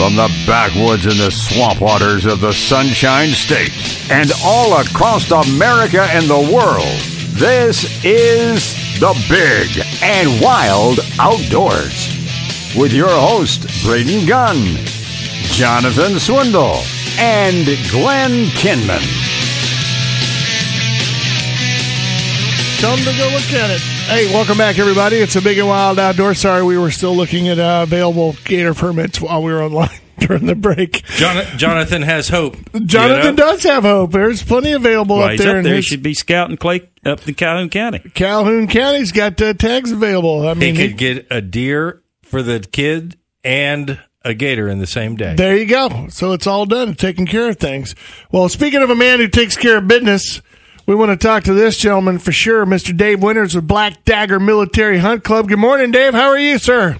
From the backwoods and the swamp waters of the Sunshine State and all across America and the world, this is the Big and Wild Outdoors. With your host, Braden Gunn, Jonathan Swindle, and Glenn Kinman. Them to go look at it. Hey, welcome back, everybody. It's a big and wild outdoor. Sorry, we were still looking at uh, available gator permits while we were online during the break. Jon- Jonathan has hope. Jonathan you know? does have hope. There's plenty available Well, up there. up there. He his- should be scouting clay up in Calhoun County. Calhoun County's got uh, tags available. I He mean, could get a deer for the kid and a gator in the same day. There you go. So it's all done, taking care of things. Well, speaking of a man who takes care of business, we want to talk to this gentleman for sure, Mr. Dave Winters with Black Dagger Military Hunt Club. Good morning, Dave. How are you, sir?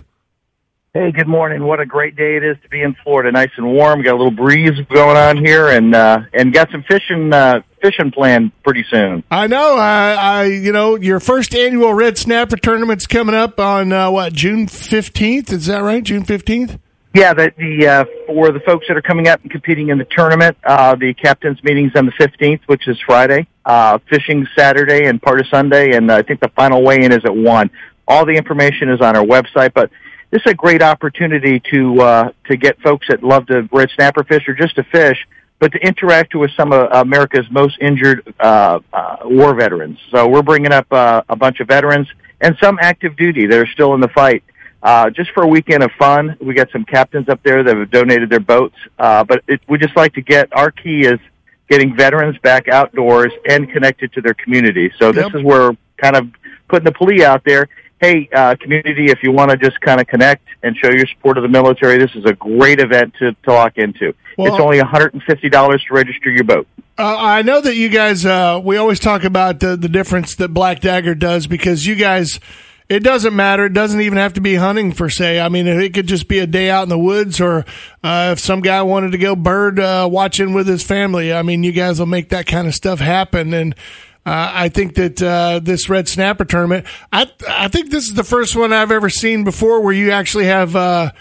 Hey, good morning. What a great day it is to be in Florida. Nice and warm. Got a little breeze going on here, and uh, and got some fishing uh, fishing planned pretty soon. I know. I, I, you know, your first annual Red Snapper tournament's coming up on uh, what June fifteenth? Is that right? June fifteenth. Yeah, the, the uh, for the folks that are coming up and competing in the tournament, uh, the captains meetings on the fifteenth, which is Friday. Uh, fishing Saturday and part of Sunday, and I think the final weigh-in is at one. All the information is on our website, but this is a great opportunity to uh, to get folks that love to red snapper fish or just to fish, but to interact with some of America's most injured uh, uh, war veterans. So we're bringing up uh, a bunch of veterans and some active duty that are still in the fight. Uh, just for a weekend of fun, we got some captains up there that have donated their boats. Uh, but it, we just like to get our key is getting veterans back outdoors and connected to their community. So this Yep. is where kind of putting the plea out there. Hey, uh, community, if you want to just kind of connect and show your support of the military, this is a great event to, to lock into. Well- it's only $150 to register your boat. Uh, I know that you guys. Uh, we always talk about the, the difference that Black Dagger does because you guys. It doesn't matter. It doesn't even have to be hunting per se. I mean, it could just be a day out in the woods, or uh, if some guy wanted to go bird uh, watching with his family. I mean, you guys will make that kind of stuff happen. And uh, I think that uh, this red snapper tournament, I I think this is the first one I've ever seen before where you actually have. Uh,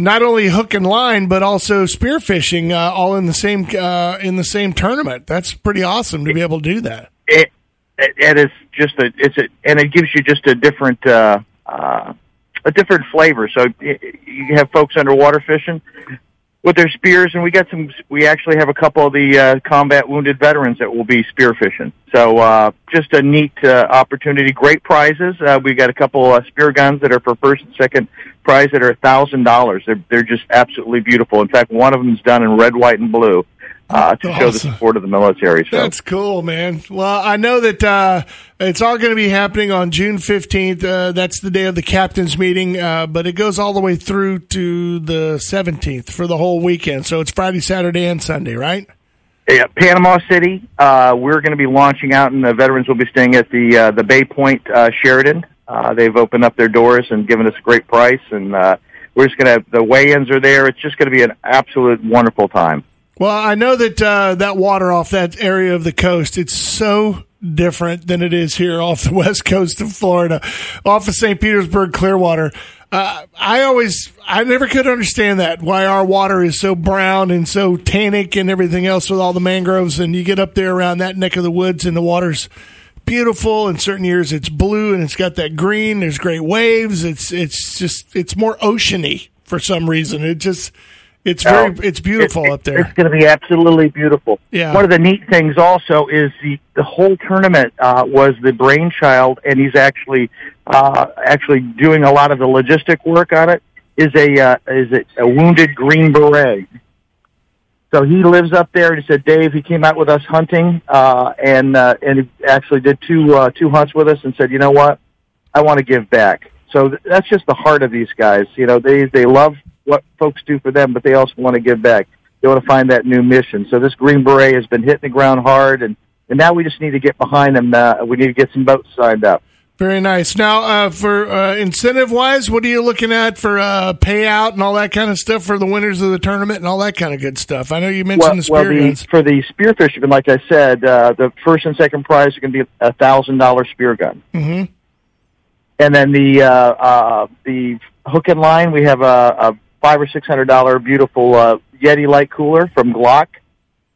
not only hook and line, but also spearfishing, uh, all in the same in the same tournament. That's pretty awesome to be able to do that. it, it, it is just a it's a and it gives you just a different uh uh a different flavor. So you have folks underwater fishing with their spears and we got some we actually have a couple of the uh combat wounded veterans that will be spear fishing. So uh just a neat uh, opportunity. Great prizes. Uh we got a couple uh, spear guns that are for first and second prize that are a thousand dollars. They're they're just absolutely beautiful. In fact one of them's done in red white and blue uh to show the support of the military so That's cool, man. Well, I know that uh, it's all going to be happening on June fifteenth. Uh, that's the day of the captains meeting, uh, but it goes all the way through to the seventeenth for the whole weekend. So it's Friday, Saturday, and Sunday, right? Yeah, Panama City. Uh, we're going to be launching out, and the veterans will be staying at the uh, the Bay Point uh, Sheraton. Uh, they've opened up their doors and given us a great price, and uh, we're just going to the weigh-ins are there. It's just going to be an absolute wonderful time. Well, I know that uh, that water off that area of the coast, it's so different than it is here off the west coast of Florida, off of St. Petersburg, Clearwater. Uh, I always, I never could understand that why our water is so brown and so tannic and everything else with all the mangroves. And you get up there around that neck of the woods and the water's beautiful. In certain years, it's blue and it's got that green. There's great waves. It's it's just it's more oceany for some reason. It just it's very it's beautiful It- it- up there. It's going to be absolutely beautiful. Yeah. One of the neat things also is the the whole tournament uh, was the brainchild, and he's actually uh, actually doing a lot of the logistic work on it. Is a uh, is it a wounded Green Beret? So he lives up there, and he said, Dave, he came out with us hunting, uh, and uh, and he actually did two uh, two hunts with us, and said, you know what, I want to give back. So th- that's just the heart of these guys. You know, they they love what folks do for them, but they also want to give back. They want to find that new mission. So this Green Beret has been hitting the ground hard, and and now we just need to get behind them. Uh, we need to get some boats signed up. Very nice. Now, uh, for uh, incentive wise, what are you looking at for uh, payout and all that kind of stuff for the winners of the tournament and all that kind of good stuff? I know you mentioned the well, spear the, guns. for the spear fishermen, like I said, uh, the first and second prize are going to be a thousand dollar spear gun, Mhm. and then the uh, uh, the hook and line we have a, a five or six hundred dollar beautiful uh, Yeti light cooler from Glock.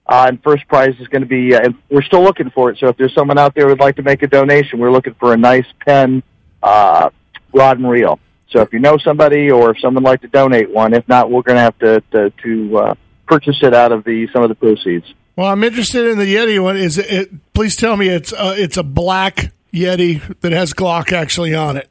Uh, and first prize is going to be, uh, we're still looking for it. So if there's someone out there who'd like to make a donation, we're looking for a nice pen, uh, rod and reel. So if you know somebody or if someone would like to donate one, if not, we're going to have to, to, to uh, purchase it out of the, some of the proceeds. Well, I'm interested in the Yeti one. Is it? it please tell me it's uh, it's a black Yeti that has Glock actually on it.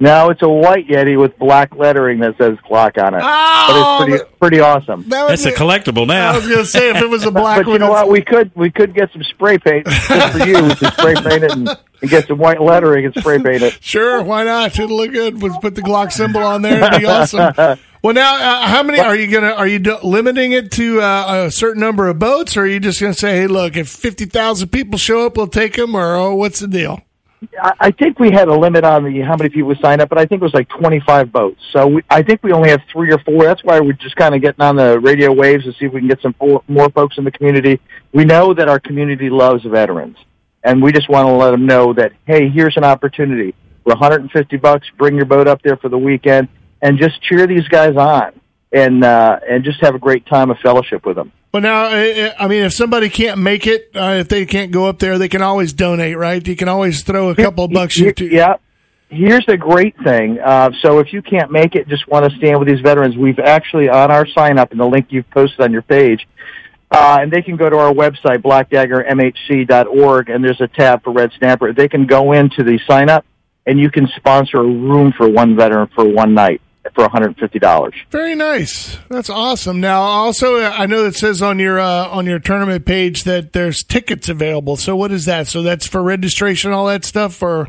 No, it's a white Yeti with black lettering that says Glock on it. Oh, but it's pretty pretty awesome. That That's a collectible now. I was going to say if it was a black but you one. know what? We could we could get some spray paint just for you. We could spray paint it and, and get some white lettering and spray paint it. Sure, why not? It'll look good. Let's put the Glock symbol on there. It'd be awesome. Well, now, uh, how many are you gonna? Are you do- limiting it to uh, a certain number of boats, or are you just gonna say, "Hey, look, if fifty thousand people show up, we'll take them," or oh, what's the deal? I, think we had a limit on the how many people signed up, but I think it was like 25 boats. So we, I think we only have three or four. That's why we're just kind of getting on the radio waves to see if we can get some more folks in the community. We know that our community loves veterans, and we just want to let them know that hey, here's an opportunity for 150 bucks. Bring your boat up there for the weekend and just cheer these guys on, and uh, and just have a great time of fellowship with them. Well, now, I mean, if somebody can't make it, uh, if they can't go up there, they can always donate, right? You can always throw a couple of bucks. Here- to Yeah. Here's the great thing. Uh, so if you can't make it, just want to stand with these veterans, we've actually on our sign up and the link you've posted on your page, uh, and they can go to our website, blackdaggermhc.org, and there's a tab for Red Snapper. They can go into the sign up, and you can sponsor a room for one veteran for one night for $150. Very nice. That's awesome. Now, also, uh, I know it says on your uh, on your tournament page that there's tickets available. So, what is that? So that's for registration, all that stuff, or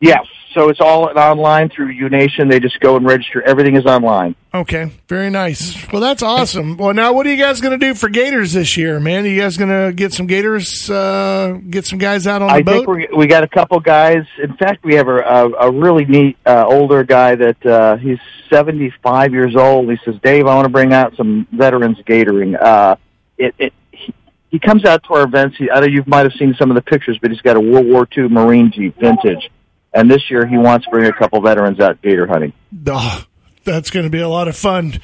Yes. So it's all online through UNation. They just go and register. Everything is online. Okay, very nice. Well, that's awesome. Well, now what are you guys going to do for Gators this year, man? Are you guys going to get some Gators, uh, get some guys out on the I boat? think we we got a couple guys. In fact, we have a a, a really neat uh, older guy that uh, he's 75 years old. He says, "Dave, I want to bring out some veterans gatoring." Uh, it, it he, he comes out to our events. He, I know you might have seen some of the pictures, but he's got a World War II Marine Jeep, vintage. And this year, he wants to bring a couple veterans out gator hunting. Oh, that's going to be a lot of fun.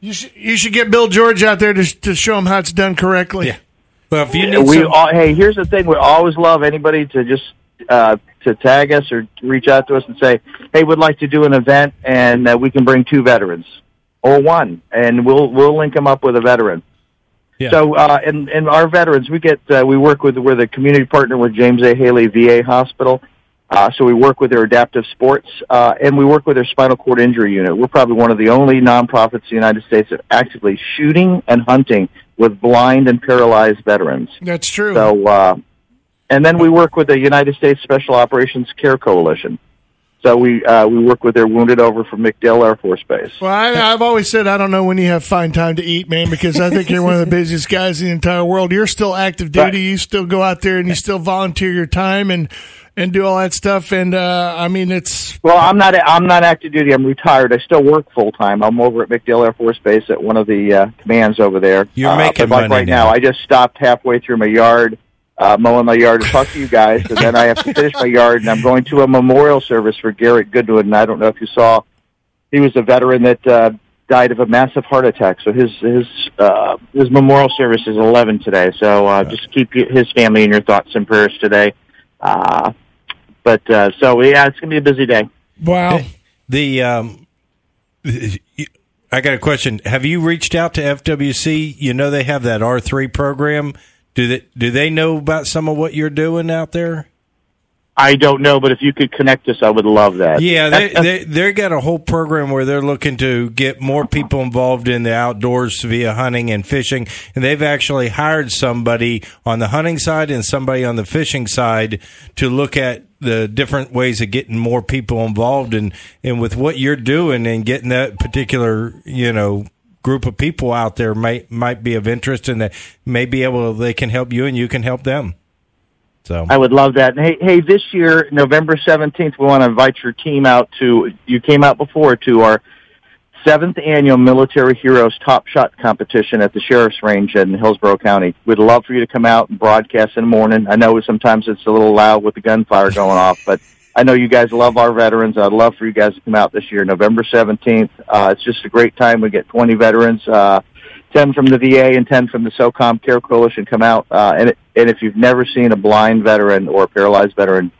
You should you should get Bill George out there to to show him how it's done correctly. Yeah. Well, if you need we some, all, hey, here's the thing: we always love anybody to just uh, to tag us or reach out to us and say, "Hey, we'd like to do an event, and uh, we can bring two veterans or one, and we'll we'll link them up with a veteran." Yeah. So, uh, and and our veterans, we get uh, we work with we're the community partner with James A. Haley VA Hospital. Uh, so we work with their adaptive sports, uh, and we work with their spinal cord injury unit. We're probably one of the only nonprofits in the United States that actively shooting and hunting with blind and paralyzed veterans. That's true. So, uh, and then we work with the United States Special Operations Care Coalition. So we uh, we work with their wounded over from MacDill Air Force Base. well, I, I've always said I don't know when you have fine time to eat, man, because I think you're one of the busiest guys in the entire world. You're still active duty. Right. You still go out there and you still volunteer your time and and do all that stuff. And uh, I mean, it's Well, I'm not I'm not active duty. I'm retired. I still work full time. I'm over at MacDill Air Force Base at one of the uh, commands over there. You're uh, making but like money right now. now. I just stopped halfway through my yard. Uh, mowing my yard to talk to you guys, and then I have to finish my yard, and I'm going to a memorial service for Garrett Goodwin. And I don't know if you saw, he was a veteran that uh, died of a massive heart attack. So his his uh, his memorial service is 11 today. So uh, just keep his family in your thoughts and prayers today. Uh, but uh, so yeah, it's gonna be a busy day. wow. the um, I got a question. Have you reached out to FWC? You know they have that R three program. Do they do they know about some of what you're doing out there? I don't know, but if you could connect us, I would love that. Yeah, they they they got a whole program where they're looking to get more people involved in the outdoors via hunting and fishing, and they've actually hired somebody on the hunting side and somebody on the fishing side to look at the different ways of getting more people involved and and with what you're doing and getting that particular you know group of people out there might might be of interest and that may be able they can help you and you can help them. So I would love that. Hey, hey, this year, November seventeenth, we want to invite your team out to. You came out before to our seventh annual Military Heroes Top Shot competition at the Sheriff's Range in Hillsborough County. We'd love for you to come out and broadcast in the morning. I know sometimes it's a little loud with the gunfire going off, but I know you guys love our veterans. I'd love for you guys to come out this year, November 17th. Uh, it's just a great time. We get 20 veterans, uh, 10 from the VA and 10 from the SOCOM Care Coalition come out. Uh, and, it, and if you've never seen a blind veteran or a paralyzed veteran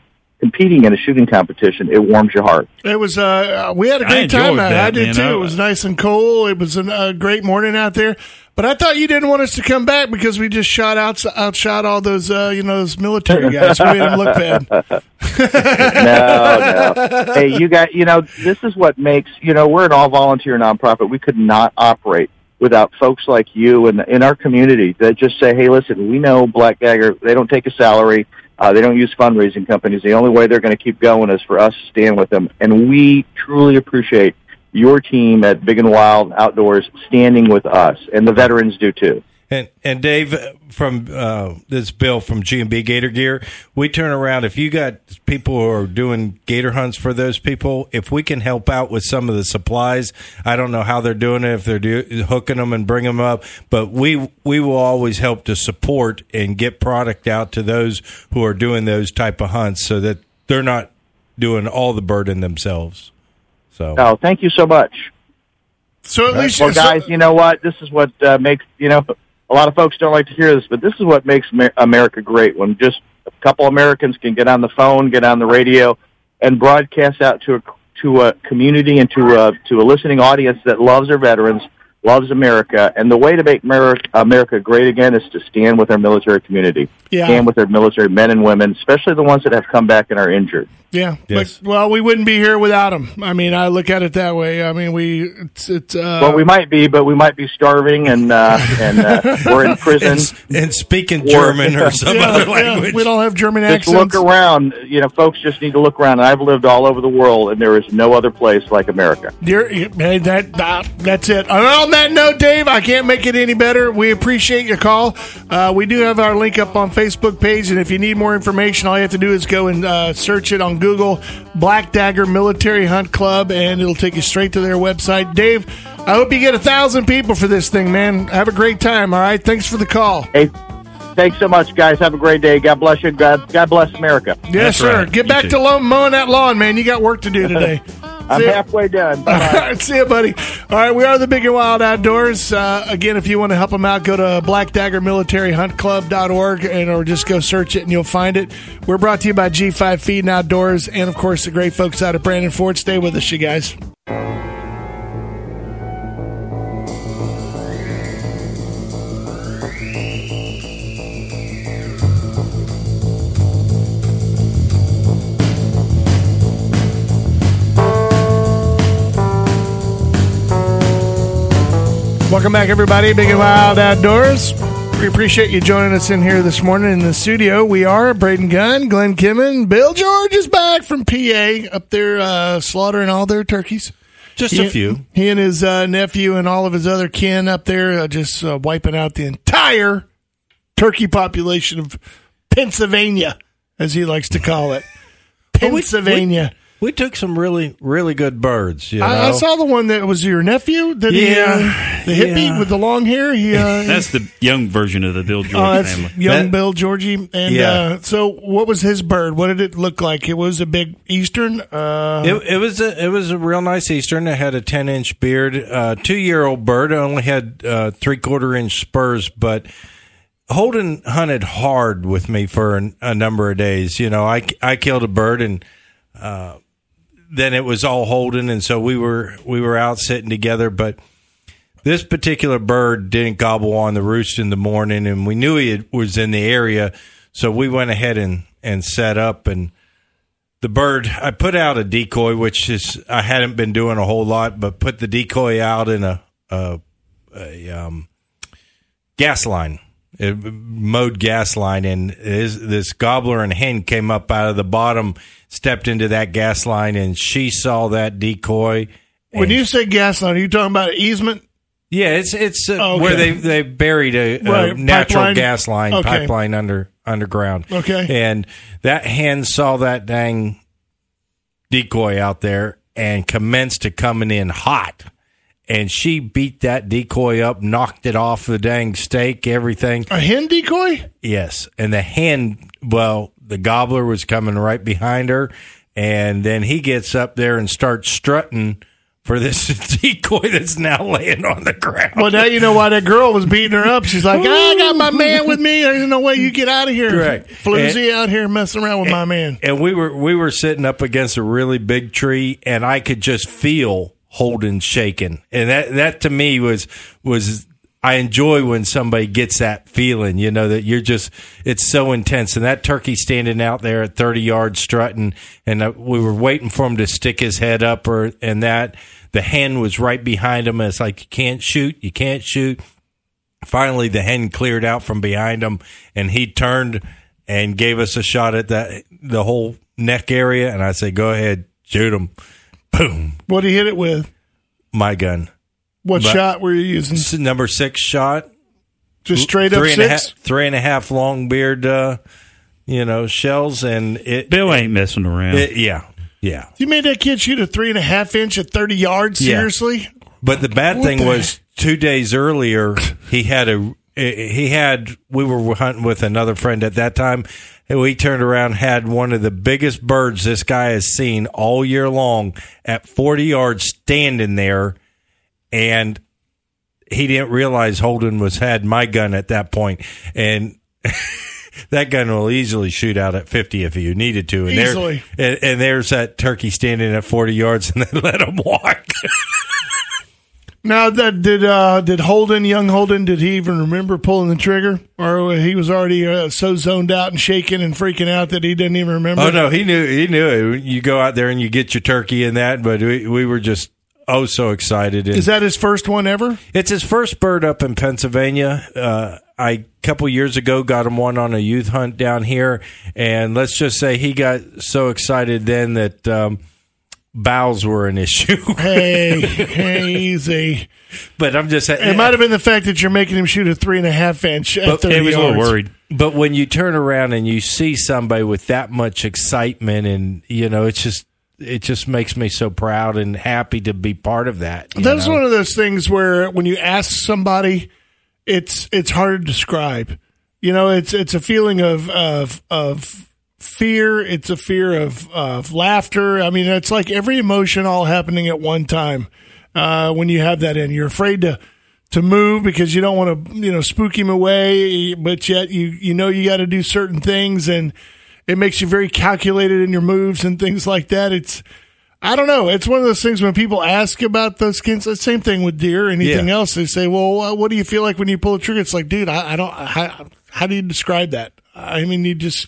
competing in a shooting competition, it warms your heart. It was. Uh, we had a great time. out. that, I did man. too. I- it was nice and cool. It was an- a great morning out there. But I thought you didn't want us to come back because we just shot out outshot all those uh, you know those military guys. We made them look bad. no, no. Hey, you got, you know, this is what makes, you know, we're an all volunteer nonprofit. We could not operate without folks like you and in our community that just say, hey, listen, we know Black Dagger, they don't take a salary. Uh, they don't use fundraising companies. The only way they're going to keep going is for us to stand with them. And we truly appreciate your team at Big and Wild Outdoors standing with us, and the veterans do too. And and Dave from uh, this Bill from G and B Gator Gear, we turn around if you got people who are doing gator hunts for those people. If we can help out with some of the supplies, I don't know how they're doing it if they're do, hooking them and bringing them up, but we we will always help to support and get product out to those who are doing those type of hunts, so that they're not doing all the burden themselves. So Oh, thank you so much. So at least Well, so- guys, you know what? This is what uh, makes you know a lot of folks don't like to hear this, but this is what makes America great. When just a couple Americans can get on the phone, get on the radio, and broadcast out to a to a community and to a to a listening audience that loves our veterans, loves America, and the way to make America, America great again is to stand with our military community, Yeah. stand with our military men and women, especially the ones that have come back and are injured. Yeah, Yes. but well, we wouldn't be here without them. I mean, I look at it that way. I mean, we it's it's. Uh, Well, we might be, but we might be starving and uh, and uh, we're in prison. and, and speaking German or some yeah, other yeah, language. we don't have German just accents. look around. You know, folks just need to look around. And I've lived all over the world, and there is no other place like America. Dear, hey, that, that that's it. And that note, Dave, I can't make it any better. We appreciate your call. Uh, we do have our link up on Facebook page, and if you need more information, all you have to do is go and uh, search it on Google, Black Dagger Military Hunt Club, and it'll take you straight to their website. Dave, I hope you get a thousand people for this thing, man. Have a great time. All right, thanks for the call. Hey, thanks so much, guys. Have a great day. God bless you. God, God bless America. Yes, That's sir. right. Get You back too. to lo- mowing that lawn, man. You got work to do today. I'm See halfway done. All right, see you, buddy. All right, we are the Big and Wild Outdoors. Uh, again, if you want to help them out, go to blackdaggermilitaryhuntclub.org and or just go search it and you'll find it. We're brought to you by G5 Feed and Outdoors and, of course, the great folks out at Brandon Ford. Stay with us, you guys. Welcome back, everybody. Big and Wild Outdoors. We appreciate you joining us in here this morning in the studio. We are Braden Gunn, Glenn Kimmon, Bill George is back from PA up there uh, slaughtering all their turkeys. Just He- a few. He and his uh, nephew and all of his other kin up there uh, just uh, wiping out the entire turkey population of Pennsylvania, as he likes to call it. Pennsylvania. We took some really, really good birds. You know? I, I saw the one that was your nephew. That he, Yeah, uh, the hippie yeah. with the long hair. He, uh, That's the young version of the Bill George Oh, that's family. young That- Bill Georgie. And Yeah. uh, so, what was his bird? What did it look like? It was a big Eastern. Uh, It, it was a it was a real nice eastern. It had a ten inch beard, uh, two year old bird. It only had uh, three quarter inch spurs, but Holden hunted hard with me for an, a number of days. You know, I I killed a bird and. Uh, then it was all holding, and so we were we were out sitting together. But this particular bird didn't gobble on the roost in the morning, and we knew he was in the area, so we went ahead and and set up and the bird i put out a decoy which is i hadn't been doing a whole lot but put the decoy out in a a, a um, gas line a mowed gas line and this gobbler and hen came up out of the bottom stepped into that gas line and she saw that decoy when you say gas line, are you talking about easement? yeah it's it's uh, Oh, okay. where they they buried a, a natural pipeline? gas line Okay. pipeline under underground Okay. and that hen saw that dang decoy out there and commenced to coming in hot. And she beat that decoy up, knocked it off the dang stake, everything. A hen decoy? Yes. And the hen, well, the gobbler was coming right behind her and then he gets up there and starts strutting for this decoy that's now laying on the ground. Well, now you know why that girl was beating her up. She's like, ah, I got my man with me. There's no way you get out of here. Correct. Floozy out here messing around with my man. and we were we were sitting up against a really big tree, and I could just feel Holden shaking, and that that to me was was. I enjoy when somebody gets that feeling, you know, that you're just, it's so intense. And that turkey standing out there at 30 yards strutting, and uh, we were waiting for him to stick his head up, or, and that the hen was right behind him. And it's like, you can't shoot, you can't shoot. Finally, the hen cleared out from behind him, and he turned and gave us a shot at that, the whole neck area. And I said, go ahead, shoot him. Boom, What did he hit it with? my gun. What But- shot were you using? This is number six shot. Just straight up three and a six? half- three and a half long beard, uh, you know, shells, and it, Bill ain't messing around. it- yeah, yeah. You made that kid shoot a three and a half inch at 30 yards? Yeah. Seriously? But the bad What thing the was two days earlier he had a he had we were hunting with another friend at that time and we turned around had one of the biggest birds this guy has seen all year long at 40 yards standing there and he didn't realize Holden was had my gun at that point and that gun will easily shoot out at 50 if you needed to and there- Easily. and, and there's that turkey standing at 40 yards and they let him walk Now, that did uh, did Holden, young Holden, did he even remember pulling the trigger, or he was already uh, so zoned out and shaking and freaking out that he didn't even remember? Oh no, he knew he knew it. You go out there and you get your turkey and that, but we, we were just oh so excited. And Is that his first one ever? it's his first bird up in Pennsylvania. Uh, I a couple years ago got him one on a youth hunt down here, and let's just say he got so excited then that um, bowels were an issue. Hey, hey, easy. but I'm just saying It might have been the fact that you're making him shoot a three and a half inch at But 30 he was a little worried. But when you turn around and you see somebody with that much excitement, and you know, it's just it just makes me so proud and happy to be part of that. That's know? one of those things where when you ask somebody, it's it's hard to describe. You know, it's it's a feeling of of of fear. It's a fear of of laughter. I mean, it's like every emotion all happening at one time. Uh, when you have that in, you're afraid to to move because you don't want to you know spook him away, but yet you you know you got to do certain things and. It makes you very calculated in your moves and things like that. It's I don't know. It's one of those things when people ask about those skins. The same thing with deer. Anything Yeah. else, they say, "Well, what do you feel like when you pull a trigger?" It's like, dude, I, I don't. How, how do you describe that? I mean, you just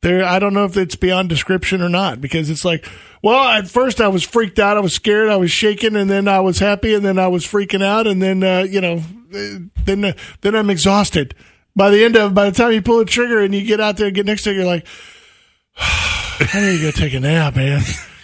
there. I don't know if it's beyond description or not because it's like, well, at first I was freaked out, I was scared, I was shaking, and then I was happy, and then I was freaking out, and then uh, you know, uh, then uh, then I'm exhausted. By the end of, by the time you pull the trigger and you get out there and get next to it, you're like, I need to go take a nap, man.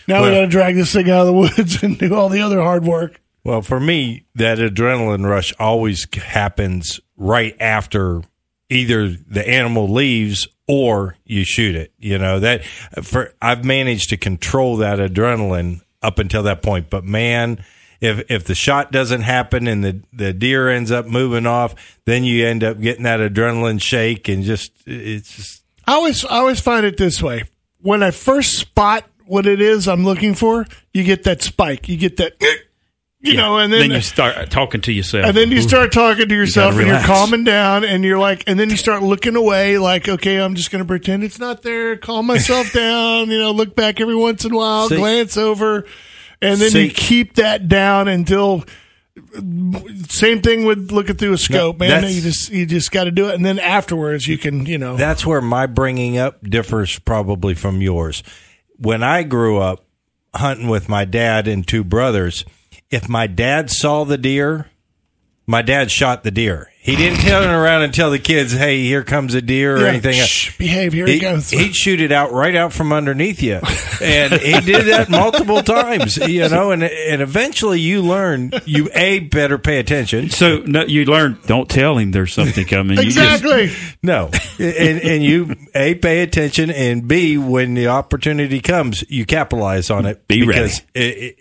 Now we Well- got to drag this thing out of the woods and do all the other hard work. Well, for me, that adrenaline rush always happens right after either the animal leaves or you shoot it. You know that for I've managed to control that adrenaline up until that point. But man, if if the shot doesn't happen and the the deer ends up moving off, then you end up getting that adrenaline shake and just it's just. I always, I always find it this way. When I first spot what it is I'm looking for, you get that spike. You get that, eh, you know, and then, Then you start talking to yourself. and then you start talking to yourself and you're calming down and you're like, and then you start looking away like, okay, I'm just going to pretend it's not there, calm myself down, you know, look back every once in a while, See- glance over, and then you keep that down until same thing with looking through a scope, man. You just, you just got to do it. And then afterwards you can, you know, that's where my bringing up differs probably from yours. When I grew up hunting with my dad and two brothers, if my dad saw the deer, my dad shot the deer. He didn't turn around and tell the kids, "Hey, here comes a deer" or yeah, anything. shh, behave, here He, it goes. he'd shoot it out right out from underneath you, and he did that multiple times. You know, and and eventually you learn you a better pay attention. so no, you learn. Don't tell him there's something coming. You just- exactly. No, and and you a pay attention, and b when the opportunity comes, you capitalize on it. Be because It, it,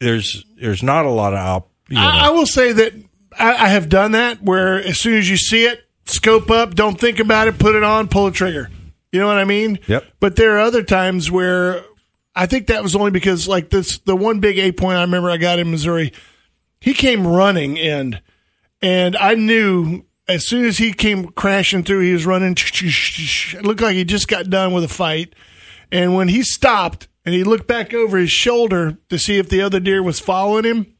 there's there's not a lot of op. You know, I, I will say that I, I have done that where as soon as you see it, scope up, don't think about it, put it on, pull the trigger. You know what I mean? Yep. But there are other times where I think that was only because like this the one big eight point I remember I got in Missouri, he came running in, and I knew as soon as he came crashing through, he was running. It looked like he just got done with a fight, and when he stopped and he looked back over his shoulder to see if the other deer was following him.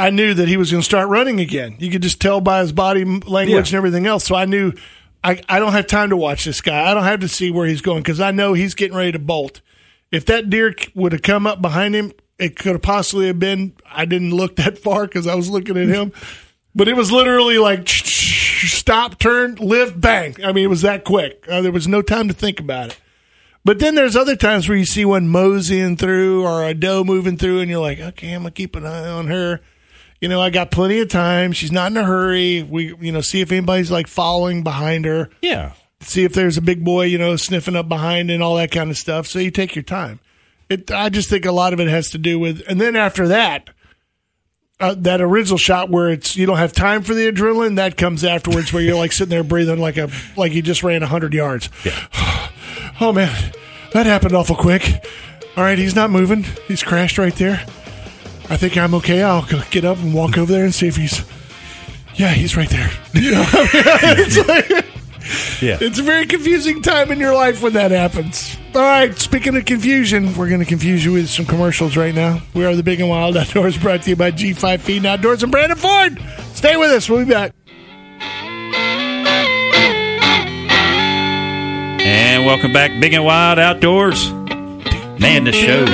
I knew that he was going to start running again. You could just tell by his body language Yeah. and everything else. So I knew I, I don't have time to watch this guy. I don't have to see where he's going because I know he's getting ready to bolt. If that deer would have come up behind him, it could have possibly have been. I didn't look that far because I was looking at him, but it was literally like stop, turn, lift, bang. I mean, it was that quick. Uh, there was no time to think about it. But then there's other times where you see one moseying through or a doe moving through, and you're like, okay, I'm gonna keep an eye on her. You know, I got plenty of time. She's not in a hurry. We, you know, see if anybody's like following behind her. Yeah. See if there's a big boy, you know, sniffing up behind and all that kind of stuff. So you take your time. It, I just think a lot of it has to do with, and then after that, uh, that original shot where it's you don't have time for the adrenaline that comes afterwards where you're like sitting there breathing like a like you just ran hundred yards. Yeah. oh man, that happened awful quick. All right, he's not moving. He's crashed right there. I think I'm okay. I'll go get up and walk over there and see if he's. Yeah, he's right there. You know, it's like, Yeah. it's a very confusing time in your life when that happens. All right, speaking of confusion, we're going to confuse you with some commercials right now. We are the Big and Wild Outdoors brought to you by G5 Feed Outdoors and Brandon Ford. Stay with us. We'll be back. And welcome back, Big and Wild Outdoors. Man, the show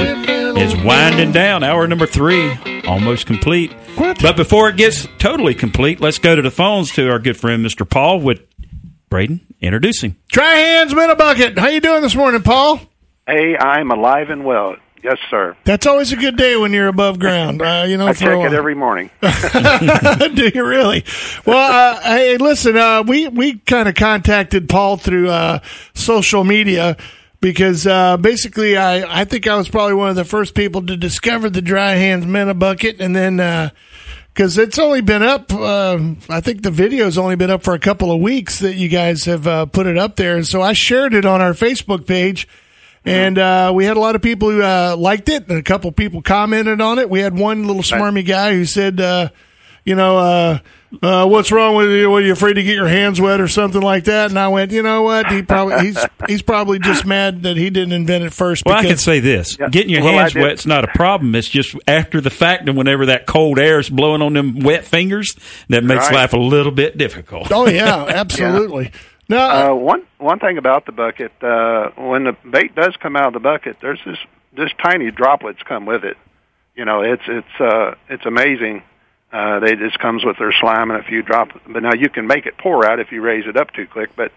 is winding down. Hour number three, almost complete. What? But before it gets totally complete, let's go to the phones to our good friend Mr. Paul with Braden. Introduce him. Try hands, win a bucket. How you doing this morning, Paul? Hey, I'm alive and well. Yes, sir. That's always a good day when you're above ground. Uh, you know, I check it every morning. Do you really? Well, uh, hey, listen, uh, we we kind of contacted Paul through uh, social media because uh, basically, I I think I was probably one of the first people to discover the dry hands Minnow bucket, and then. because it's only been up. Uh, I think the video's only been up for a couple of weeks that you guys have uh, put it up there, and so I shared it on our Facebook page, and uh, we had a lot of people who uh, liked it, and a couple people commented on it. We had one little smarmy guy who said, uh, "You know, uh, uh, what's wrong with you? What, are you afraid to get your hands wet or something like that?" And I went, "You know what? He probably he's he's probably just mad that he didn't invent it first. Well, I because can say this: getting your Well, hands wet's not a problem. It's just after the fact, and whenever that cold air is blowing on them wet fingers, that makes Right. life a little bit difficult. Oh yeah, absolutely. No, Uh, one one thing about the bucket, uh, when the bait does come out of the bucket, there's this this tiny droplets come with it. You know, it's it's uh, it's amazing. Uh, they just comes with their slime and a few droplets. But now you can make it pour out if you raise it up too quick. But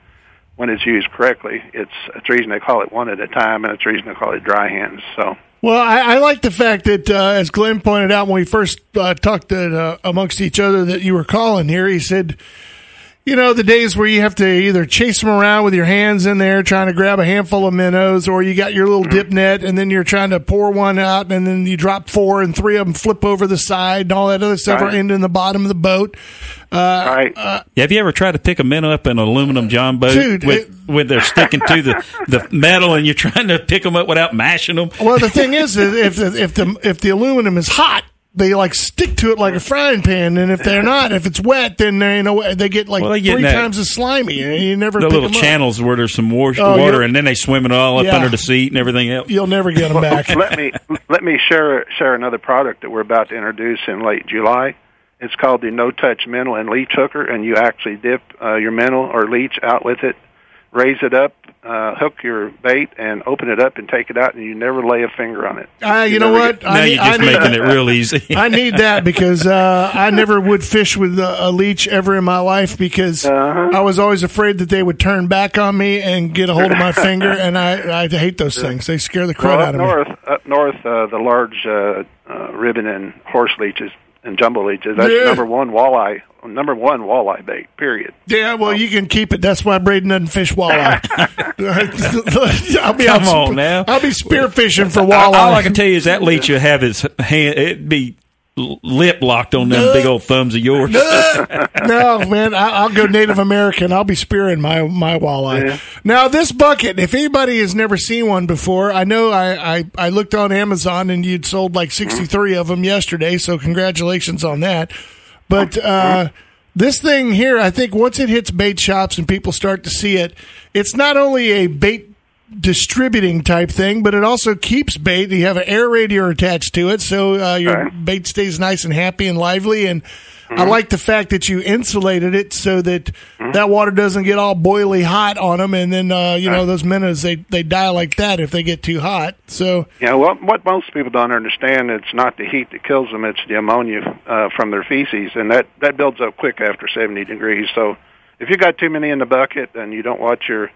when it's used correctly, it's it's reason they call it one at a time, and it's reason they call it dry hands. So Well, I, I like the fact that, uh, as Glenn pointed out when we first uh, talked that, uh, amongst each other, that you were calling here. He said, you know, the days where you have to either chase them around with your hands in there trying to grab a handful of minnows, or you got your little mm-hmm. dip net and then you're trying to pour one out and then you drop four and three of them flip over the side and all that other stuff Right. or end in the bottom of the boat. all right, uh, Have you ever tried to pick a minnow up in an aluminum john boat Dude, with, it- when they're sticking to the, the metal and you're trying to pick them up without mashing them? Well, the thing is, is if the, if the if the aluminum is hot, they like stick to it like a frying pan, and if they're not, if it's wet, then they ain't no way- they get like Well, they get three that- times as slimy, and you never The pick little 'em up. channels where there's some wa- Oh, water, yeah. and then they swim it all up Yeah. under the seat and everything else. You'll never get them back. let me let me share share another product that we're about to introduce in late July. It's called the No Touch Minnow and Leech Hooker, and you actually dip uh, your minnow or leech out with it, raise it up, uh, hook your bait, and open it up and take it out, and you never lay a finger on it. Uh, you know what? get- now I, you're just I need, making it real easy. I need that because uh, I never would fish with a, a leech ever in my life because Uh-huh. I was always afraid that they would turn back on me and get a hold of my finger, and I I hate those things. They scare the crud Well, out up of me. north, up north, uh, the large uh, uh, ribbon and horse leeches and jumbo leeches. That's Yeah. number one walleye, number one walleye bait. Period. Yeah, well, you can keep it. That's why Braden doesn't fish walleye. I'll be Come out on now. I'll be spear fishing for walleye. All. I can tell you is that leech will have his hand. It'd be l- lip locked on them big old thumbs of yours. no, man, I, I'll go Native American. I'll be spearing my my walleye. Now, this bucket, if anybody has never seen one before, I know I, I, I looked on Amazon and you'd sold like 63 of them yesterday, so congratulations on that. But uh, this thing here, I think once it hits bait shops and people start to see it, it's not only a bait distributing type thing, but it also keeps bait. You have an aerator attached to it, so uh, your Right. bait stays nice and happy and lively. And I Mm-hmm. like the fact that you insulated it so that that water doesn't get all boily hot on them, and then uh, you know those minnows they they die like that if they get too hot. So Yeah, well, what most people don't understand, it's not the heat that kills them; it's the ammonia uh, from their feces, and that that builds up quick after 70 degrees. So, if you got too many in the bucket and you don't watch your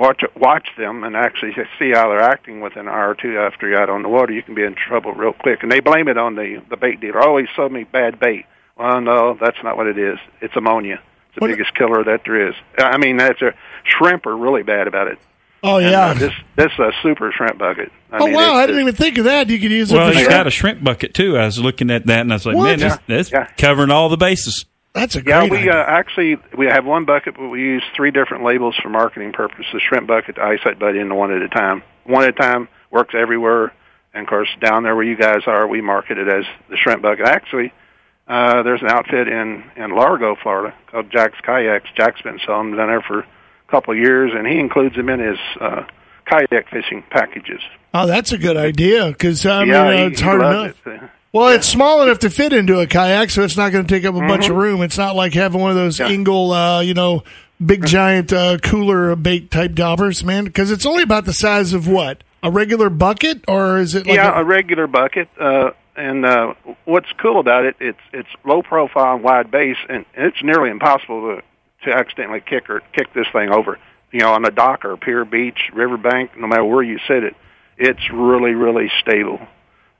watch watch them and actually see how they're acting within an hour or two after you're out on the water, you can be in trouble real quick. And they blame it on the the bait dealer. Always sold me bad bait. Well, no, that's not what it is. It's ammonia. It's the What- biggest killer that there is. I mean, that's a shrimp are really bad about it. oh And, yeah. uh, this this is a super shrimp bucket. I oh mean, wow, it's- I didn't even think of that. You could use it Well, for he's shrimp. got a shrimp bucket too. I was looking at that and I was like, What? man, this, Yeah. that's Yeah. covering all the bases. That's a Yeah, we uh, actually we have one bucket, but we use three different labels for marketing purposes: the shrimp bucket, the eyesight buddy, and the one at a time. One at a time works everywhere, and of course down there where you guys are, we market it as the shrimp bucket. Actually, uh, there's an outfit in in Largo, Florida, called Jack's Kayaks. Jack's been selling them down there for a couple of years, and he includes them in his uh, kayak fishing packages. oh, that's a good idea because I mean yeah, uh, he- it's hard enough. it. Well, it's small enough to fit into a kayak, so it's not going to take up a bunch of room. It's not like having one of those Mm-hmm. Yeah. Engel, uh, you know, big giant uh, cooler bait type daubers, man. Because it's only about the size of what a regular bucket, or is it like yeah, a- a regular bucket. Uh, and uh, what's cool about it, it's it's low profile wide base, and it's nearly impossible to to accidentally kick or kick this thing over. You know, on a dock or pier, beach, riverbank, no matter where you sit it, it's really really stable,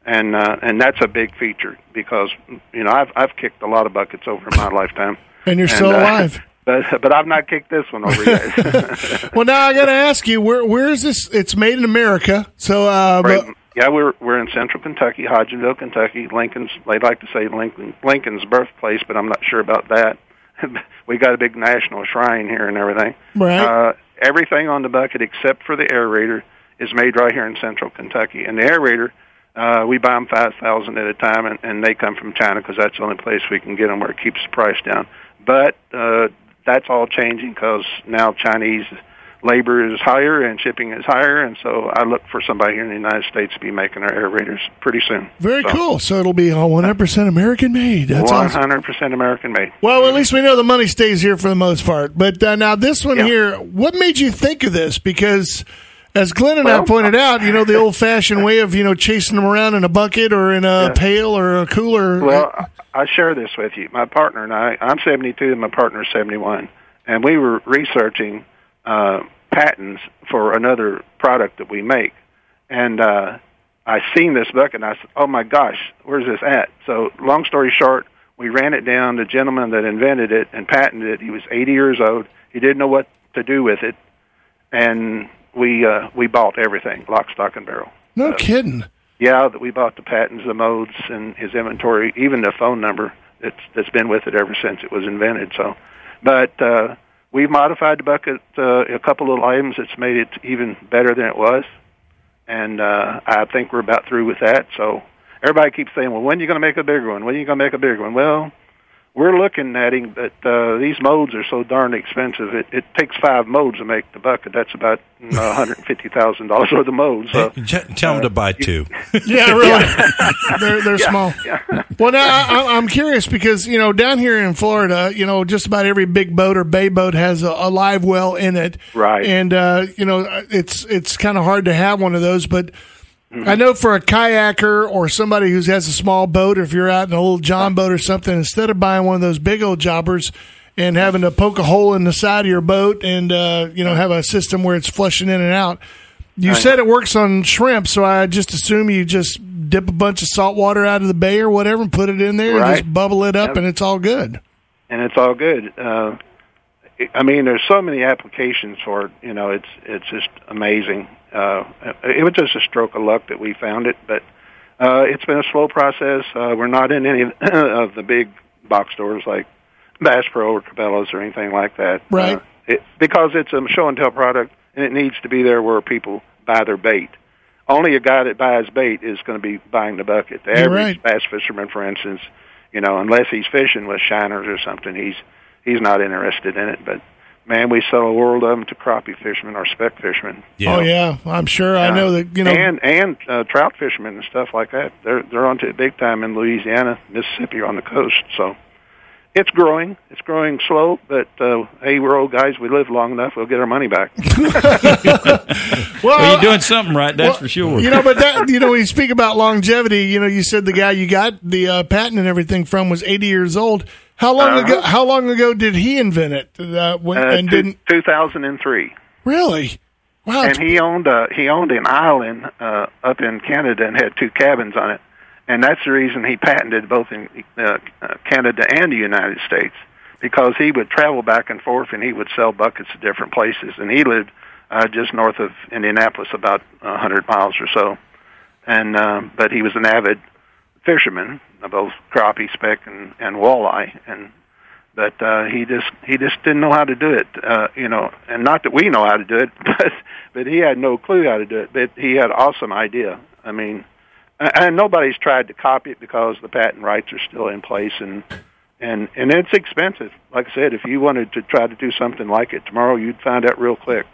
and uh, and that's a big feature because you know I've I've kicked a lot of buckets over in my lifetime. and you're still and, uh, alive? But but I've not kicked this one over yet. well, now I got to ask you, where where is this? It's made in America, so uh, Right. but, Yeah, we're we're in central Kentucky, Hodgenville, Kentucky. Lincoln's they like to say Lincoln Lincoln's birthplace, but I'm not sure about that. we got a big national shrine here and everything. Right. Uh, everything on the bucket except for the aerator is made right here in central Kentucky, and the aerator. Uh, we buy them five thousand at a time, and, and they come from China because that's the only place we can get them where it keeps the price down. But uh, that's all changing because now Chinese labor is higher and shipping is higher, and so I look for somebody here in the United States to be making our aerators pretty soon. very So, cool. So it'll be all 100 percent American made. That's awesome. hundred percent American made. Well, at least we know the money stays here for the most part. But uh, now this one Yeah. here, what made you think of this? Because as Glenn and I pointed out, you know the old-fashioned way of you know chasing them around in a bucket or in a Yeah. pail or a cooler. Well, I share this with you. My partner and I, I'm 72 and my partner's 71, and we were researching uh, patents for another product that we make. And uh, I seen this book and I said, oh my gosh, where's this at? So long story short, we ran it down. The gentleman that invented it and patented it, he was 80 years old. He didn't know what to do with it. And we, uh, we bought everything, lock, stock, and barrel. no kidding. Yeah, that we bought the patents, the modes, and his inventory, even the phone number that's that's been with it ever since it was invented. So, but uh, we've modified the bucket uh, a couple little items that's made it even better than it was, and uh, I think we're about through with that. So everybody keeps saying, "Well, when are you going to make a bigger one? When are you going to make a bigger one?" Well, we're looking at him, but uh, these modes are so darn expensive. It, it takes five modes to make the bucket. That's about uh, one hundred and fifty thousand dollars worth of modes. So. J- Tell them to buy two. Yeah, really. they're they're small. Well, now I, I- I'm curious because you know down here in Florida, you know just about every big boat or bay boat has a, a live well in it, Right. And uh, you know it's it's kind of hard to have one of those, but. Mm-hmm. I know for a kayaker or somebody who has a small boat, or if you're out in a little John boat or something, instead of buying one of those big old jobbers and having to poke a hole in the side of your boat and uh, you know have a system where it's flushing in and out, you said it works on shrimp, so I just assume you just dip a bunch of salt water out of the bay or whatever and put it in there and just bubble it up Yep. and it's all good. and it's all good. Uh, I mean, there's so many applications for it. You know, it's it's just amazing. Uh, it was just a stroke of luck that we found it, but Uh, it's been a slow process. Uh, we're not in any of the big box stores like Bass Pro or Cabela's or anything like that. Right. Uh, it, because it's a show and tell product, and it needs to be there where people buy their bait. Only a guy that buys bait is going to be buying the bucket. The You're average right. bass fisherman, for instance, you know, unless he's fishing with shiners or something, he's he's not interested in it. But man, we sell a world of them to crappie fishermen or speck fishermen. Oh yeah, I'm sure. I know that you know. and and uh, trout fishermen and stuff like that. They're they're onto it big time in Louisiana, Mississippi, on the coast. So it's growing. It's growing slow, but uh, hey, we're old guys. We live long enough. We'll get our money back. well, Well, you're doing something right, that's well, for sure. You know, but that you know, when you speak about longevity, you know, you said the guy you got the uh, patent and everything from was 80 years old. How long Uh-huh. ago? How long ago did he invent it? Uh, when, Uh, and didn't 2003. really? Wow, and he owned uh, he owned an island uh, up in Canada and had two cabins on it, and that's the reason he patented both in uh, uh, Canada and the United States because he would travel back and forth and he would sell buckets to different places, and he lived uh, just north of Indianapolis, about a hundred miles or so, and uh, but he was an avid fisherman, uh, both crappie, speck, and, and walleye, and but uh, he just he just didn't know how to do it, uh, you know, and not that we know how to do it, but but he had no clue how to do it. But he had an awesome idea. I mean, and and nobody's tried to copy it because the patent rights are still in place, and and and it's expensive. Like I said, if you wanted to try to do something like it tomorrow, you'd find out real quick.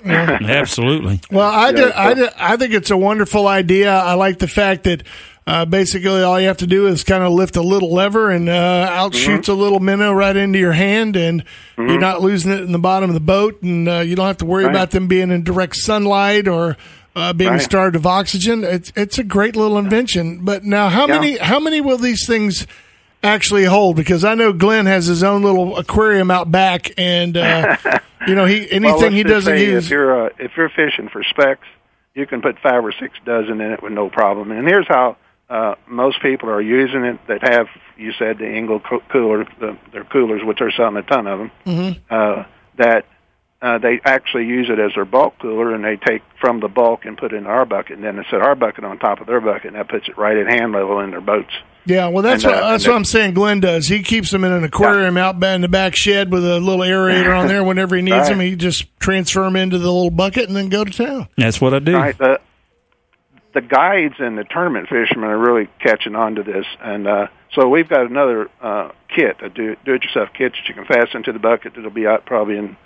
Absolutely. Well, I, do, Yeah, I, do, I think it's a wonderful idea. I like the fact that uh, basically all you have to do is kind of lift a little lever and uh, out Mm-hmm. shoots a little minnow right into your hand, and you're not losing it in the bottom of the boat, and uh, you don't have to worry Right. about them being in direct sunlight or uh, being Right. starved of oxygen. It's it's a great little invention. But now, how Yeah. many how many will these things? Actually, hold because I know Glenn has his own little aquarium out back, and uh, you know he anything well, he doesn't say use. If you're uh, if you're fishing for specks, you can put five or six dozen in it with no problem. And here's how uh, most people are using it that have you said the Engel coo- cooler, the, their coolers, which are selling a ton of them. Mm-hmm. Uh, that uh, they actually use it as their bulk cooler, and they take from the bulk and put it in our bucket, and then they set our bucket on top of their bucket, and that puts it right at hand level in their boats. Yeah, well, that's And, what uh, that's and what I'm saying. Glenn does. He keeps them in an aquarium out ba- in the back shed with a little aerator on there. Whenever he needs Right. them, he just transfer them into the little bucket and then go to town. That's what I do. Right. The the guides and the tournament fishermen are really catching on to this, and uh, so we've got another uh, kit, a do do it yourself kit that you can fasten to the bucket. That'll be out probably in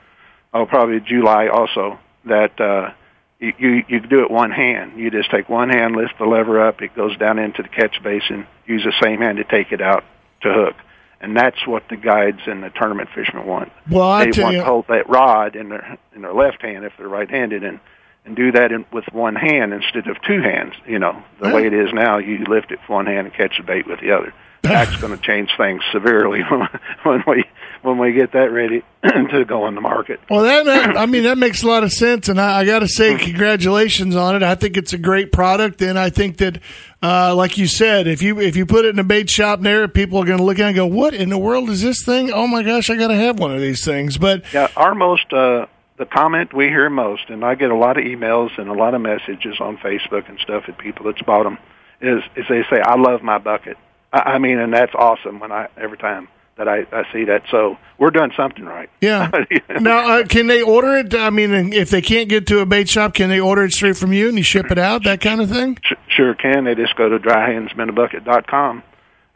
oh probably July also. That uh, you, you you do it one hand. You just take one hand, lift the lever up, it goes down into the catch basin. Use the same hand to take it out to hook. And that's what the guides and the tournament fishermen want Well, I they want you, to hold that rod in their in their left hand if they're right-handed and and do that in, with one hand instead of two hands. You know the way it is now, you lift it with one hand and catch the bait with the other. That's going to change things severely when we when we get that ready to go on the market. well, that, that I mean that makes a lot of sense, and I, I got to say congratulations on it. I think it's a great product, and I think that, uh, like you said, if you if you put it in a bait shop there, people are going to look at it and go, "What in the world is this thing? Oh my gosh, I got to have one of these things." But Yeah, our most uh, the comment we hear most, and I get a lot of emails and a lot of messages on Facebook and stuff at people that's bought them, is is they say, "I love my bucket." I, I mean, and that's awesome when I every time that I, I see that. So we're doing something right. Yeah. now, uh, can they order it? I mean, if they can't get to a bait shop, can they order it straight from you and you ship it out? That kind of thing. Sure can. They just go to dryhandsminnowbucket.com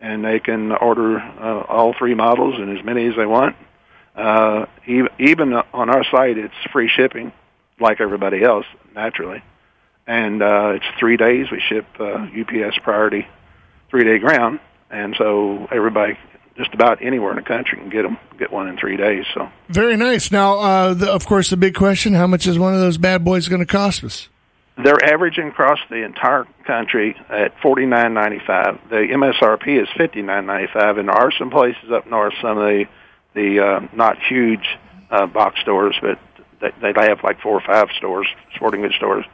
and they can order uh, all three models and as many as they want. Uh, even, on our site, it's free shipping, like everybody else, naturally. And uh, it's three days. We ship uh, UPS priority, three day ground, and so everybody, just about anywhere in the country, can get them, get one in three days. So Very nice. Now, uh, the, of course, the big question: How much is one of those bad boys going to cost us? They're averaging across the entire country at forty nine ninety five. The MSRP is fifty nine ninety five, and there are some places up north, some of the the uh, not huge uh, box stores, but they, they have like four or five stores, sporting goods stores.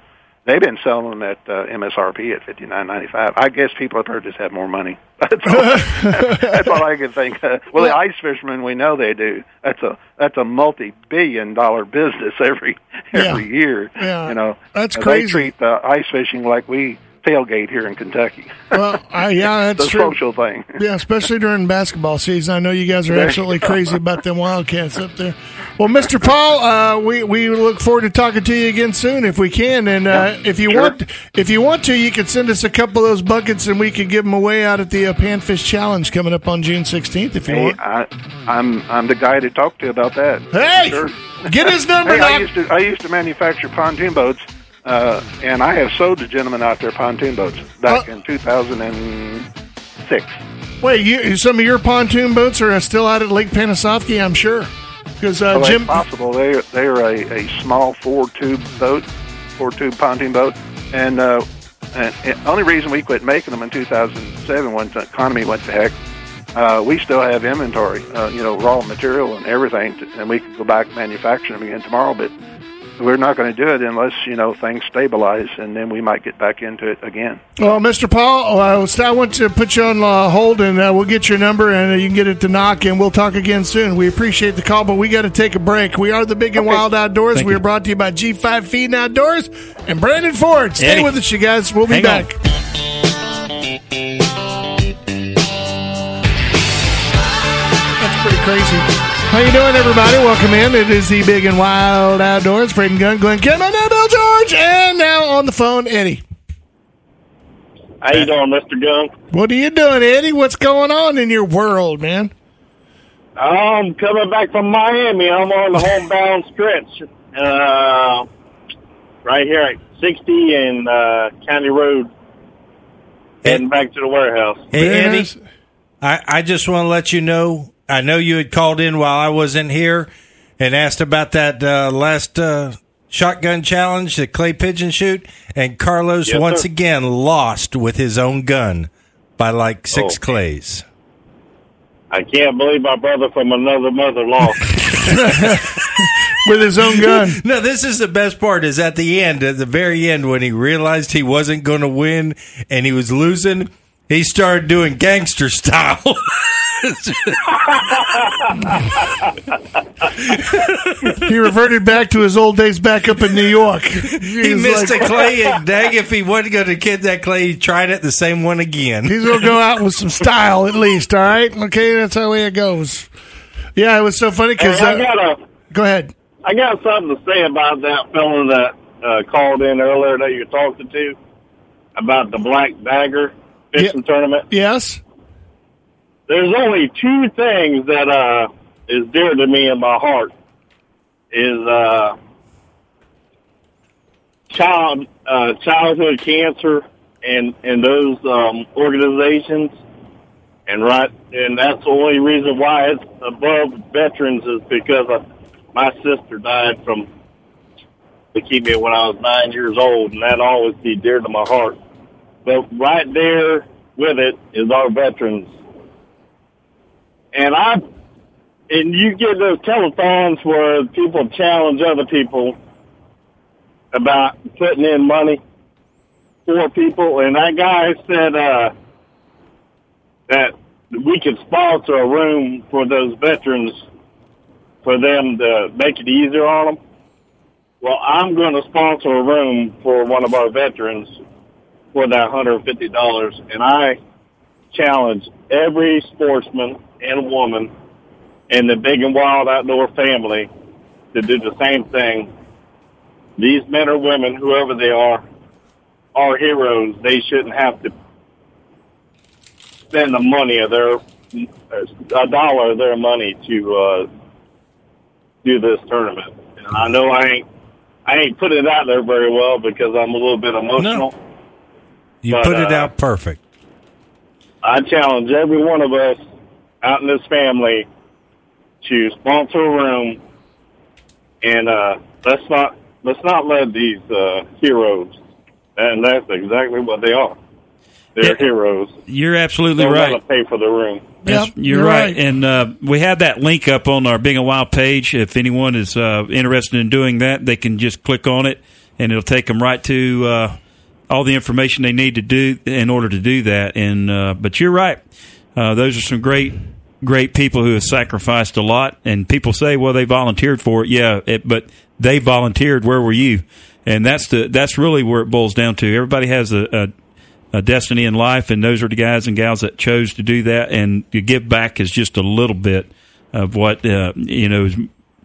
They've been selling them at uh, MSRP at fifty nine ninety five. I guess people up there just have more money. That's all, that's all I can think. Of. Well, the ice fishermen, we know they do. That's a that's a multi billion dollar business every every Yeah. year. Yeah. You know, That's crazy. They treat the ice fishing like we tailgate here in Kentucky. Well, I, yeah, that's the true. social thing. Yeah, especially during basketball season. I know you guys are absolutely crazy about them Wildcats up there. Well, Mr. Paul, uh, we we look forward to talking to you again soon if we can, and uh, if you sure. want, if you want to, you could send us a couple of those buckets, and we could give them away out at the uh, Panfish Challenge coming up on June sixteenth. If you Hey, want, I, I'm I'm the guy to talk to about that. hey, Sure. get his number. Hey, I used to I used to manufacture pontoon boats, uh, and I have sold to gentlemen out there pontoon boats back Uh, in 2006. Wait, you, some of your pontoon boats are still out at Lake Panasoffkee, I'm sure, because uh, Well, Jim. possible. They're they're a, a small four tube boat, four tube pontoon boat, and uh, and the only reason we quit making them in 2007 when the economy went to heck. Uh, we still have inventory, uh, you know, raw material and everything, to, and we could go back and manufacture them again tomorrow. But we're not going to do it unless you know things stabilize, and then we might get back into it again. Well, Mr. Paul, uh, I want to put you on uh, hold, and uh, we'll get your number, and uh, you can get it to knock, and we'll talk again soon. We appreciate the call, but we got to take a break. We are the Big and Okay. Wild Outdoors. Thank we you. are brought to you by G5 Feeding Outdoors and Brandon Ford. Stay Eddie. with us, you guys. We'll be Hang on. back. That's pretty crazy. How you doing, everybody? Welcome in. It is the Big and Wild Outdoors. Braden Gunn, Glenn Kidman, and Bill George, and now on the phone, Eddie. How you doing, Mr. Gunn? What are you doing, Eddie? What's going on in your world, man? I'm coming back from Miami. I'm on the homebound stretch, uh, right here at 60 and uh, County Road, heading back to the warehouse. Hey, Eddie. I, I just want to let you know. I know you had called in while I wasn't here and asked about that uh, last uh, shotgun challenge, the clay pigeon shoot, and Carlos Yes, once sir. again lost with his own gun by like six Oh. clays. I can't believe my brother from another mother lost. with his own gun. No, this is the best part. Is at the end, at the very end, when he realized he wasn't going to win and he was losing, he started doing gangster style. he reverted back to his old days back up in New York. he was missed like, a clay, and dang, if he wasn't going to get that clay, he tried it the same one again. He's gonna go out with some style at least. All right, okay, that's how it goes. Yeah, it was so funny Hey, because I got a, go ahead. I got something to say about that fellow that uh, called in earlier that you're talking to about the Black Dagger fishing tournament. Yes, there's only two things that uh is dear to me in my heart is uh child uh childhood cancer and and those um organizations and right and that's the only reason why it's above veterans is because my sister died from leukemia when I was nine years old and that always be dear to my heart. But right there with it is our veterans and I, and you get those telethons where people challenge other people about putting in money for people, and that guy said uh, that we could sponsor a room for those veterans for them to make it easier on them. Well, I'm going to sponsor a room for one of our veterans for that $150, and I challenge every sportsman and woman in the big and wild outdoor family to do the same thing. These men or women, whoever they are, are heroes. They shouldn't have to spend the money of their a dollar of their money to uh, do this tournament. And I know I ain't I ain't putting it out there very well because I'm a little bit emotional. You But, put it uh, out perfect. I challenge every one of us out in this family to sponsor a room and uh let's not let's not let these uh heroes and that's exactly what they are. They're Yeah. heroes. You're absolutely Don't right. to pay for the room. Yes, Yep, you're, you're right. right. And uh, we have that link up on our Big a Wild page. If anyone is uh, interested in doing that, they can just click on it, and it'll take them right to uh, all the information they need to do in order to do that. And uh, but you're right. Uh, those are some great, great people who have sacrificed a lot. And people say, well, they volunteered for it. Yeah, it, but they volunteered. Where were you? And that's the that's really where it boils down to. Everybody has a, a a destiny in life, and those are the guys and gals that chose to do that. And to give back is just a little bit of what uh, you know,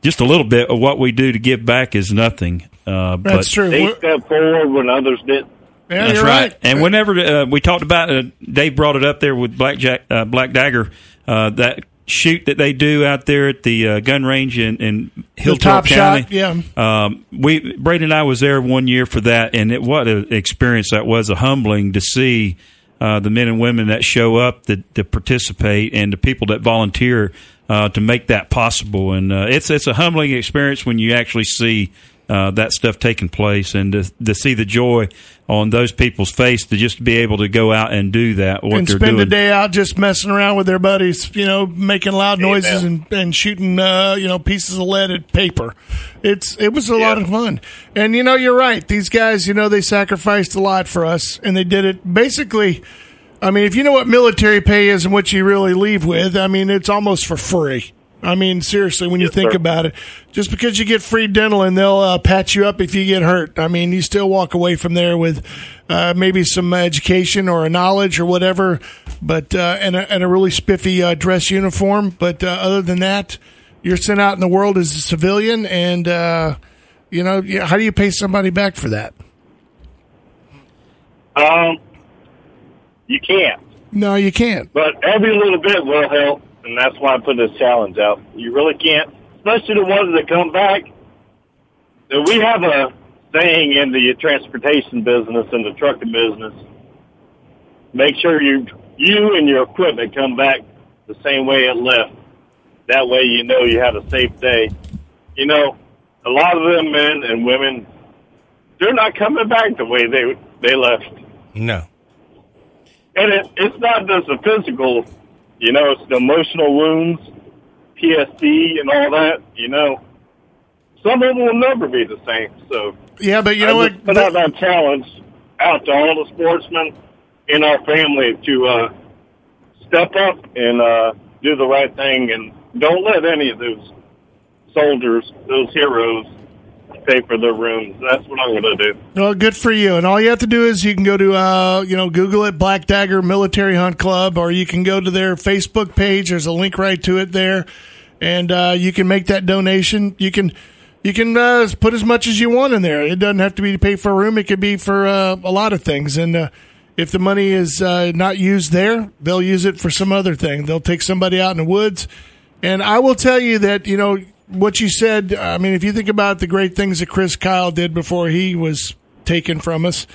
just a little bit of what we do to give back is nothing. Uh, That's but, true. They We're- stepped forward when others didn't. Yeah, That's right. right. And whenever uh, we talked about, uh, Dave brought it up there with Black Jack, uh, Black Dagger, uh, that shoot that they do out there at the uh, gun range in, in Hilltop top County. shot, yeah. Um, we Brady and I was there one year for that, and it what an experience that was. A humbling to see uh, the men and women that show up that, to participate, and the people that volunteer uh, to make that possible. And uh, it's it's a humbling experience when you actually see. Uh, that stuff taking place and to, to see the joy on those people's face to just be able to go out and do that what and they're spend doing the day out just messing around with their buddies, you know, making loud noises and, and shooting, uh, you know, pieces of lead at paper. It's it was a lot of fun, and you know, you're right. These guys, you know, they sacrificed a lot for us, and they did it basically. I mean, if you know what military pay is and what you really leave with, I mean, it's almost for free. I mean, seriously, when you think sir. about it, just because you get free dental and they'll uh, patch you up if you get hurt. I mean, you still walk away from there with uh, maybe some education or a knowledge or whatever, but uh, and, a, and a really spiffy uh, dress uniform. But uh, other than that, you're sent out in the world as a civilian, and uh, you know, how do you pay somebody back for that? Um, you can't. No, you can't. But every little bit will help, and that's why I put this challenge out. You really can't, especially the ones that come back. We have a saying in the transportation business and the trucking business. Make sure you you and your equipment come back the same way it left. That way, you know you had a safe day. You know, a lot of them men and women, they're not coming back the way they they left No. and it, it's not just the physical, you know, it's the emotional wounds, PST, and all that. You know, some of them will never be the same. So Yeah, but you know I what? put out that challenge out to all the sportsmen in our family to uh, step up and uh, do the right thing, and don't let any of those soldiers, those heroes, pay for their rooms. That's what I'm going to do. Well, good for you. And all you have to do is you can go to, uh, you know, Google it, Black Dagger Military Hunt Club, or you can go to their Facebook page. There's a link right to it there, and uh, you can make that donation. You can. You can uh, put as much as you want in there. It doesn't have to be to pay for a room. It could be for uh, a lot of things. And uh, if the money is uh, not used there, they'll use it for some other thing. They'll take somebody out in the woods. And I will tell you that, you know, what you said, I mean, if you think about the great things that Chris Kyle did before he was taken from us,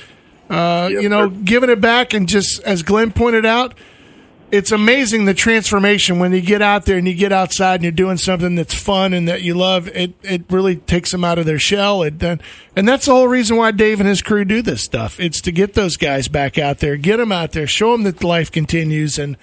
uh, you know, giving it back and just, as Glenn pointed out, it's amazing the transformation when you get out there and you get outside and you're doing something that's fun and that you love. It it really takes them out of their shell. It and that's the whole reason why Dave and his crew do this stuff. It's to get those guys back out there, get them out there, show them that life continues and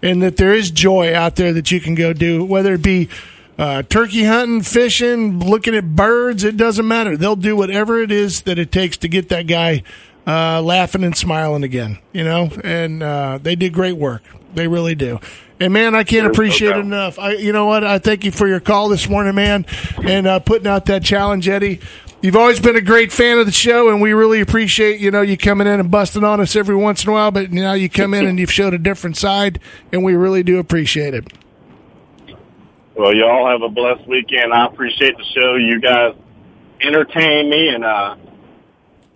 and that there is joy out there that you can go do, whether it be. Uh, turkey hunting, fishing, looking at birds, it doesn't matter. They'll do whatever it is that it takes to get that guy uh, laughing and smiling again, you know, and uh, they do great work. They really do. And man, I can't appreciate it enough. I, you know what? I thank you for your call this morning, man, and uh, putting out that challenge, Eddie. You've always been a great fan of the show, and we really appreciate you know you coming in and busting on us every once in a while. But now you come in and you've showed a different side, and we really do appreciate it. Well, y'all have a blessed weekend. I appreciate the show. You guys entertain me and uh,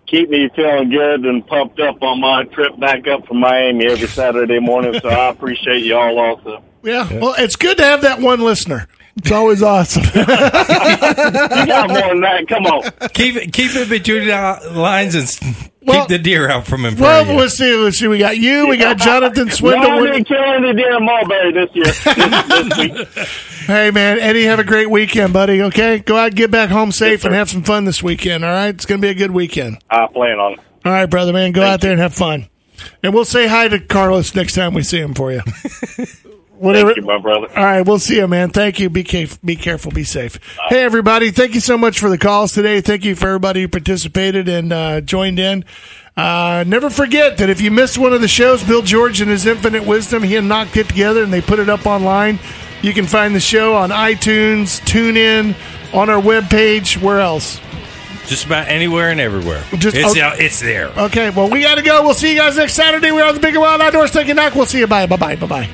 keep me feeling good and pumped up on my trip back up from Miami every Saturday morning. So I appreciate y'all also. Yeah, well, it's good to have that one listener. It's always awesome. You got more than that. Come on. Keep it, keep it between the lines and s- Well- keep the deer out from in front well, of you. let's see. Let's see. We got you. We got Jonathan No, I Swindle. didn't kill any deer in Mulberry this year. This, this week. Hey, man, Eddie, have a great weekend, buddy. Okay, go out, get back home safe, and have some fun this weekend. All right, it's gonna be a good weekend. I plan on it. All right, brother, man, go out there and have fun. And we'll say hi to Carlos next time we see him for you. Whatever. Thank you, my brother. All right, we'll see you, man. Thank you. Be careful. Be careful. Be safe. Hey, everybody. Thank you so much for the calls today. Thank you for everybody who participated and uh, joined in. Uh, never forget that if you missed one of the shows, Bill George and his infinite wisdom, he and knocked it together and they put it up online. You can find the show on iTunes, TuneIn, on our webpage. Where else? Just about anywhere and everywhere. Just- it's, okay. it's there. Okay, well, we got to go. We'll see you guys next Saturday. We're on the Big and Wild Outdoors. Take a knock. We'll see you. Bye. Bye. Bye. Bye. Bye.